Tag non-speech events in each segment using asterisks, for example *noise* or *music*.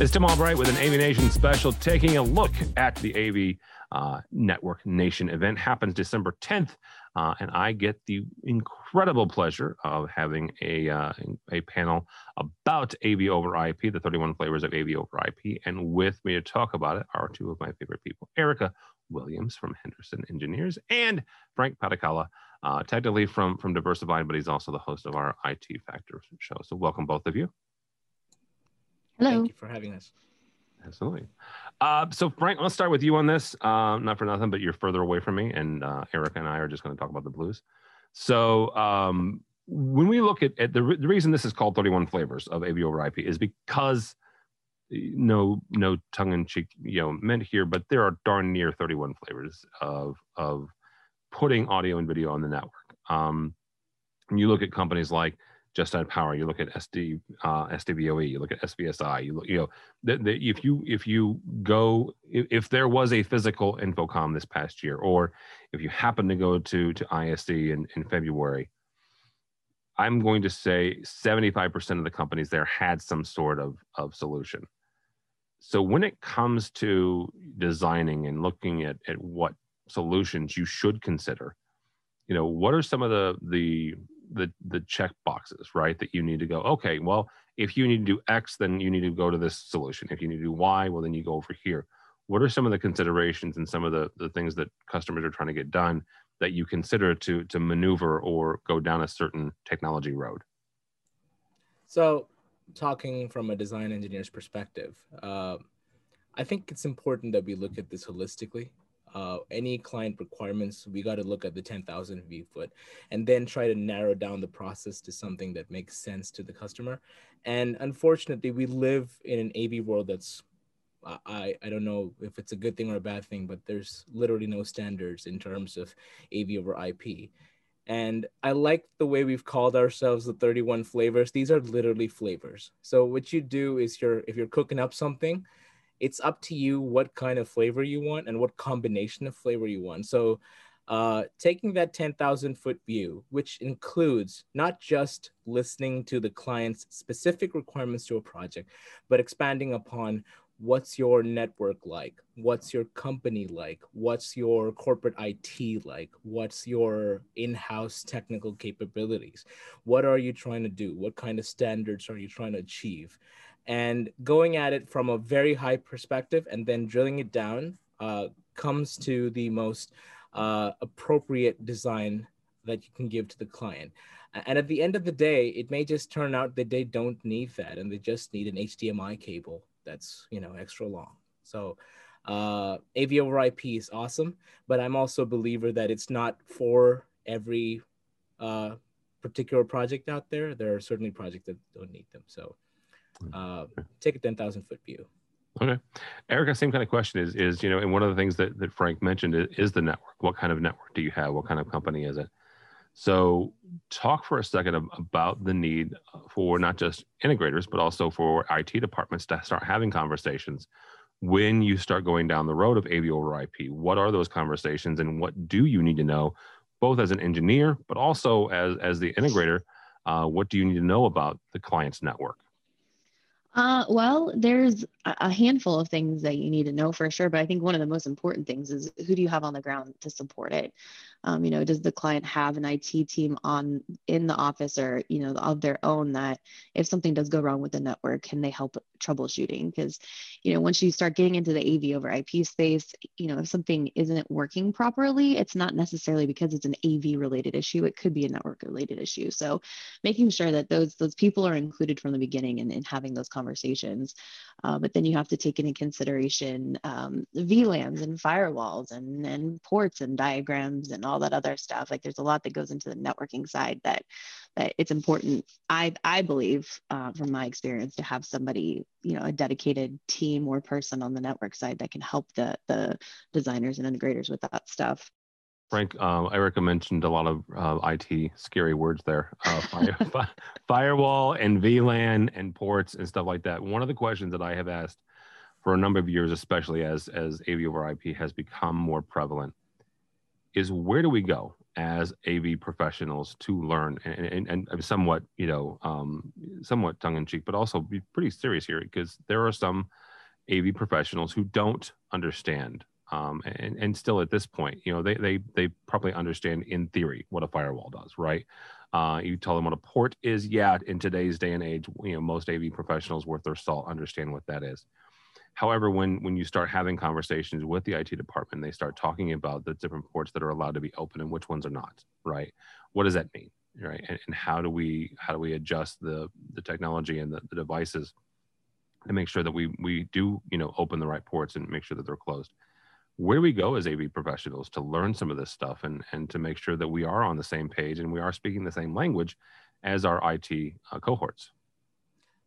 It's Tim Albright with an AV Nation special, taking a look at the AV uh, Network Nation event. Happens December 10th, uh, and I get the incredible pleasure of having a uh, a panel about AV over IP, the 31 flavors of AV over IP, and with me to talk about it are two of my favorite people, Erica Williams from Henderson Engineers and Frank Padikkala, uh, technically from from Diversified, but he's also the host of our IT Factor show. So welcome both of you. Hello. Thank you for having us. Absolutely. Uh, so, Frank, let's start with you on this. Uh, not for nothing, but you're further away from me, and uh, Erica and I are just going to talk about the blues. So, um, when we look at, at the, re- the reason this is called 31 flavors of AV over IP is because no no tongue in cheek you know meant here, but there are darn near 31 flavors of of putting audio and video on the network. Um, and you look at companies like Just Add Power. You look at SD, uh. You look at SVSI. You look, you know, if you if you go, if, if, there was a physical InfoComm this past year, or if you happen to go to to ISE in in February, I'm going to say 75% of the companies there had some sort of of solution. So when it comes to designing and looking at at what solutions you should consider, you know, what are some of the the the the check boxes, right? That you need to go, okay, well, if you need to do X, then you need to go to this solution. If you need to do Y, well, then you go over here. What are some of the considerations and some of the, the things that customers are trying to get done that you consider to to maneuver or go down a certain technology road? So, talking from a design engineer's perspective, uh, I think it's important that we look at this holistically uh, any client requirements, we got to look at the 10,000 view foot and then try to narrow down the process to something that makes sense to the customer. And unfortunately, we live in an AV world that's I, I don't know if it's a good thing or a bad thing, but there's literally no standards in terms of AV over IP. And I like the way we've called ourselves the 31 flavors. These are literally flavors. So what you do is you're if you're cooking up something, it's up to you what kind of flavor you want and what combination of flavor you want. So uh, taking that 10,000 foot view, which includes not just listening to the client's specific requirements to a project, but expanding upon what's your network like? What's your company like? What's your corporate IT like? What's your in house technical capabilities? What are you trying to do? What kind of standards are you trying to achieve? And going at it from a very high perspective and then drilling it down uh, comes to the most uh, appropriate design that you can give to the client. And at the end of the day, it may just turn out that they don't need that and they just need an HDMI cable that's you know extra long. So uh, AV over IP is awesome, but I'm also a believer that it's not for every uh, particular project out there. There are certainly projects that don't need them. So uh, take a 10,000 foot view. Okay. Erica, same kind of question is, is, you know, and one of the things that, that Frank mentioned is, is the network. What kind of network do you have? What kind of company is it? So talk for a second about the need for not just integrators, but also for IT departments to start having conversations when you start going down the road of AV over IP. What are those conversations and what do you need to know, both as an engineer, but also as, as the integrator? Uh, what do you need to know about the client's network? Uh, well, there's a handful of things that you need to know for sure, but I think one of the most important things is who do you have on the ground to support it? Um, you know, does the client have an IT team on in the office or you know of their own that if something does go wrong with the network, can they help troubleshooting? Because you know, once you start getting into the AV over IP space, you know, if something isn't working properly, it's not necessarily because it's an AV related issue. It could be a network related issue. So, making sure that those those people are included from the beginning and, having those conversations. Uh, but then you have to take into consideration um, VLANs and firewalls and, and ports and diagrams and all that other stuff. Like there's a lot that goes into the networking side that that it's important. I I believe uh, from my experience to have somebody you know a dedicated team or person on the network side that can help the the designers and integrators with that stuff. Frank, uh, Erica mentioned a lot of uh, IT scary words there. Uh, fire, *laughs* firewall and VLAN and ports and stuff like that. One of the questions that I have asked for a number of years, especially as as AV over IP has become more prevalent, is where do we go as AV professionals to learn and, and, and somewhat, you know, um, somewhat tongue in cheek, but also be pretty serious here because there are some AV professionals who don't understand. Um, and, and still at this point, you know, they, they, they probably understand in theory what a firewall does, right? Uh, you tell them what a port is. Yeah, in today's day and age, you know, most AV professionals worth their salt understand what that is. However, when when you start having conversations with the IT department, they start talking about the different ports that are allowed to be open and which ones are not. Right? What does that mean? Right? And, and how do we how do we adjust the the technology and the, the devices to make sure that we we do you know open the right ports and make sure that they're closed? Where we go as AV professionals to learn some of this stuff and and to make sure that we are on the same page and we are speaking the same language as our IT uh, cohorts?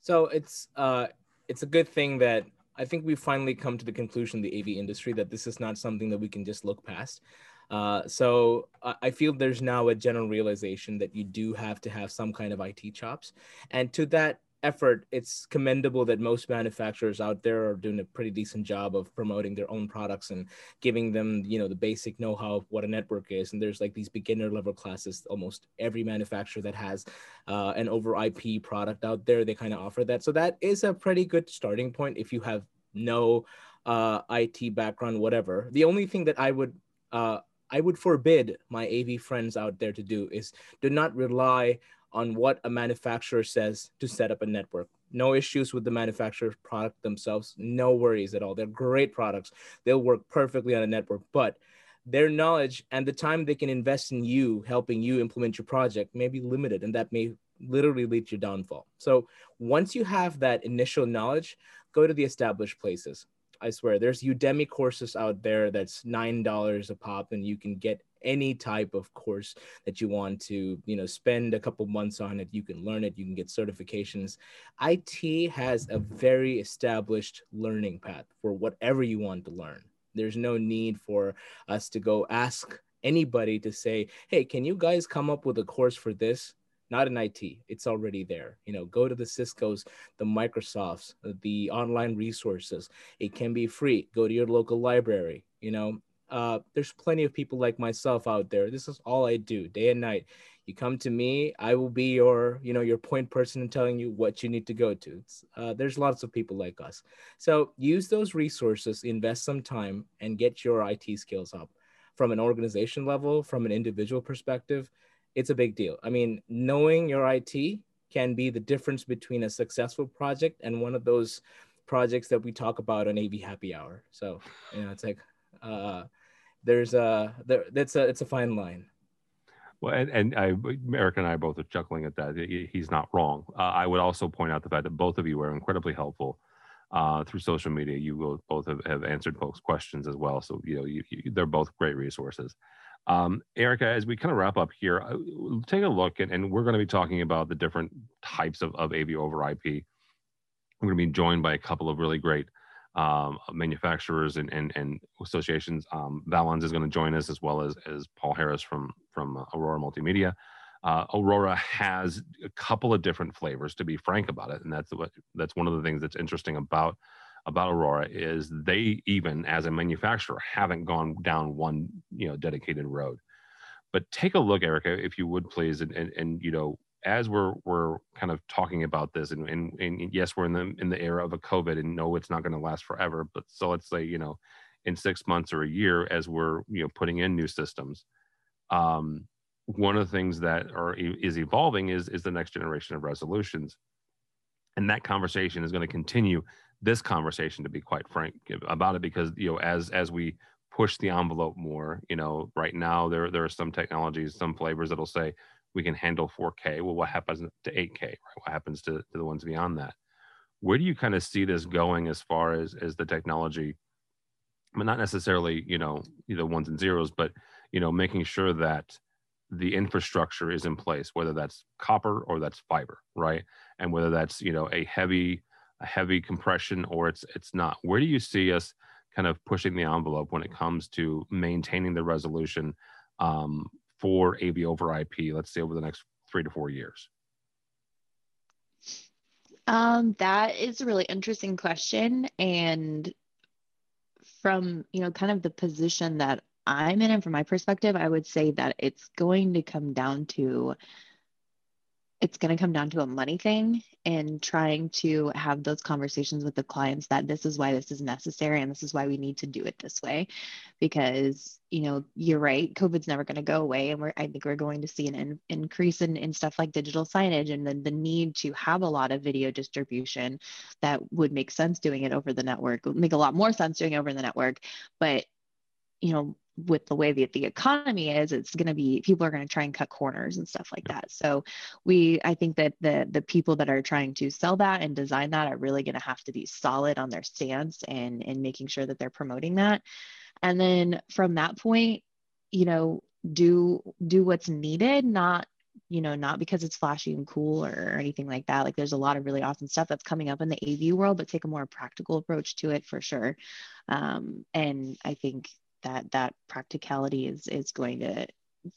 So it's uh, it's a good thing that I think we've finally come to the conclusion the AV industry that this is not something that we can just look past. Uh, so I feel there's now a general realization that you do have to have some kind of IT chops, and to that effort, it's commendable that most manufacturers out there are doing a pretty decent job of promoting their own products and giving them, you know, the basic know-how of what a network is. And there's like these beginner level classes. Almost every manufacturer that has uh, an over IP product out there, they kind of offer that. So that is a pretty good starting point if you have no uh, IT background, whatever. The only thing that I would uh, I would forbid my AV friends out there to do is do not rely on what a manufacturer says to set up a network. No issues with the manufacturer's product themselves. No worries at all. They're great products. They'll work perfectly on a network, but their knowledge and the time they can invest in you helping you implement your project may be limited and that may literally lead to your downfall. So once you have that initial knowledge, go to the established places. I swear there's Udemy courses out there that's $9 a pop and you can get any type of course that you want to you know spend a couple months on it you can learn it you can get certifications it has a very established learning path for whatever you want to learn there's no need for us to go ask anybody to say hey can you guys come up with a course for this not in IT. It's already there. You know, go to the Cisco's, the Microsofts, the online resources. It can be free. Go to your local library. You know, uh, there's plenty of people like myself out there. This is all I do day and night. You come to me, I will be your, you know, your point person and telling you what you need to go to. Uh, there's lots of people like us. So use those resources, invest some time, and get your IT skills up. From an organization level, from an individual perspective, it's a big deal. I mean, knowing your IT can be the difference between a successful project and one of those projects that we talk about on AV Happy Hour. So, you know, it's like, uh, there's a there that's a it's a fine line. Well, and, and I, Eric and I both are chuckling at that. He's not wrong. Uh, I would also point out the fact that both of you are incredibly helpful uh, through social media. You both have, have answered folks' questions as well. So, you know, you, you, they're both great resources. Um, Erica, as we kind of wrap up here, uh, take a look and, and we're going to be talking about the different types of, of AV over IP. We're going to be joined by a couple of really great um, manufacturers and, and, and associations. Um, Valens is going to join us as well as, as Paul Harris from, from uh, Aurora Multimedia. Uh, Aurora has a couple of different flavors, to be frank about it, and that's what that's one of the things that's interesting about about Aurora is they even as a manufacturer haven't gone down one you know dedicated road. But take a look, Erica, if you would please, and and, and you know as we're we're kind of talking about this, and, and, and yes, we're in the in the era of a COVID, and no, it's not going to last forever. But so let's say you know, in six months or a year, as we're you know putting in new systems, um, one of the things that are is evolving is is the next generation of resolutions, and that conversation is going to continue. This conversation, to be quite frank about it, because you know, as as we push the envelope more, you know, right now there there are some technologies, some flavors that'll say we can handle 4K. Well, what happens to 8K? Right? What happens to, to the ones beyond that? Where do you kind of see this going as far as as the technology? Mean, not necessarily you know the ones and zeros, but you know making sure that the infrastructure is in place, whether that's copper or that's fiber, right? And whether that's you know a heavy a heavy compression or it's it's not. Where do you see us kind of pushing the envelope when it comes to maintaining the resolution um, for AV over IP, let's say over the next three to four years? Um, that is a really interesting question. And from, you know, kind of the position that I'm in and from my perspective, I would say that it's going to come down to it's going to come down to a money thing and trying to have those conversations with the clients that this is why this is necessary and this is why we need to do it this way. Because you know you're right covid's never going to go away and we're i think we're going to see an in, increase in, in stuff like digital signage and then the need to have a lot of video distribution that would make sense doing it over the network make a lot more sense doing it over the network. But you know with the way that the economy is it's going to be people are going to try and cut corners and stuff like that. So we i think that the the people that are trying to sell that and design that are really going to have to be solid on their stance and and making sure that they're promoting that. And then from that point you know do do what's needed not you know not because it's flashy and cool or anything like that. Like there's a lot of really awesome stuff that's coming up in the av world but take a more practical approach to it for sure. Um, and i think that that practicality is is going to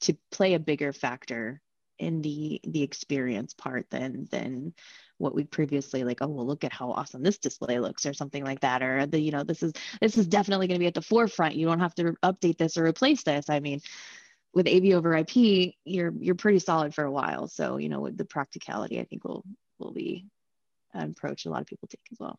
to play a bigger factor in the the experience part than than what we previously like oh well look at how awesome this display looks or something like that or the you know this is this is definitely going to be at the forefront. You don't have to update this or replace this. I mean with av over ip you're you're pretty solid for a while. So you know with the practicality i think will will be an approach a lot of people take as well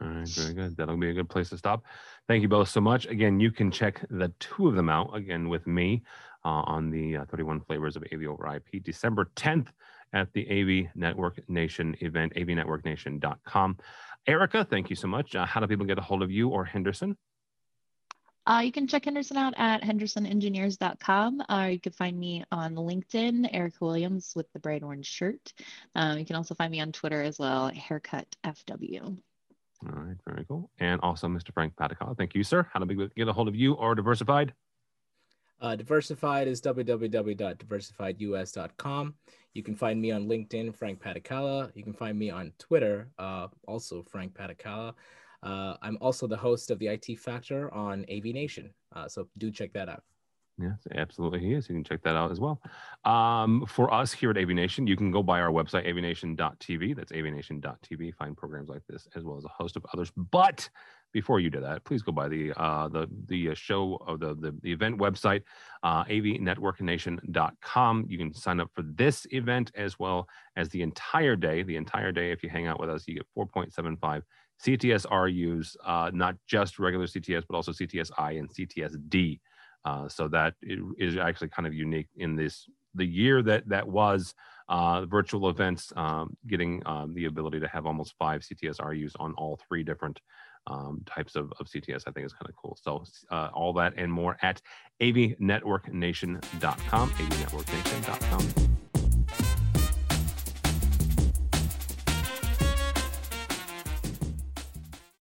all right, very good. That'll be a good place to stop. Thank you both so much. Again, you can check the two of them out again with me uh, on the uh, 31 Flavors of AV over IP, December 10th at the AV Network Nation event, avnetworknation.com. Erica, thank you so much. Uh, how do people get a hold of you or Henderson? Uh, you can check Henderson out at hendersonengineers.com. Uh, you can find me on LinkedIn, Eric Williams with the bright orange shirt. Uh, you can also find me on Twitter as well, Haircut FW. All right, very cool. And also Mr. Frank Padikkala. Thank you, sir. How do we get a hold of you or Diversified? Uh, Diversified is www.diversifiedus.com. You can find me on LinkedIn, Frank Padikkala. You can find me on Twitter, uh, also Frank Padikkala. Uh, I'm also the host of the IT Factor on AV Nation. Uh, so do check that out. Yes, absolutely. He is. You can check that out as well. Um, for us here at AVNation, you can go by our website, avnation.tv. That's avnation.tv. Find programs like this as well as a host of others. But before you do that, please go by the uh, the the uh, show of the, the, the event website, uh, avnetworknation.com. You can sign up for this event as well as the entire day. The entire day, if you hang out with us, you get 4.75 CTS RUs, uh, not just regular CTS, but also CTSI and CTSD. Uh, so that is actually kind of unique in this the year that that was uh, virtual events, um, getting um, the ability to have almost five CTS-RUs on all three different um, types of, of CTS, I think is kind of cool. So uh, all that and more at avnetworknation.com, avnetworknation.com.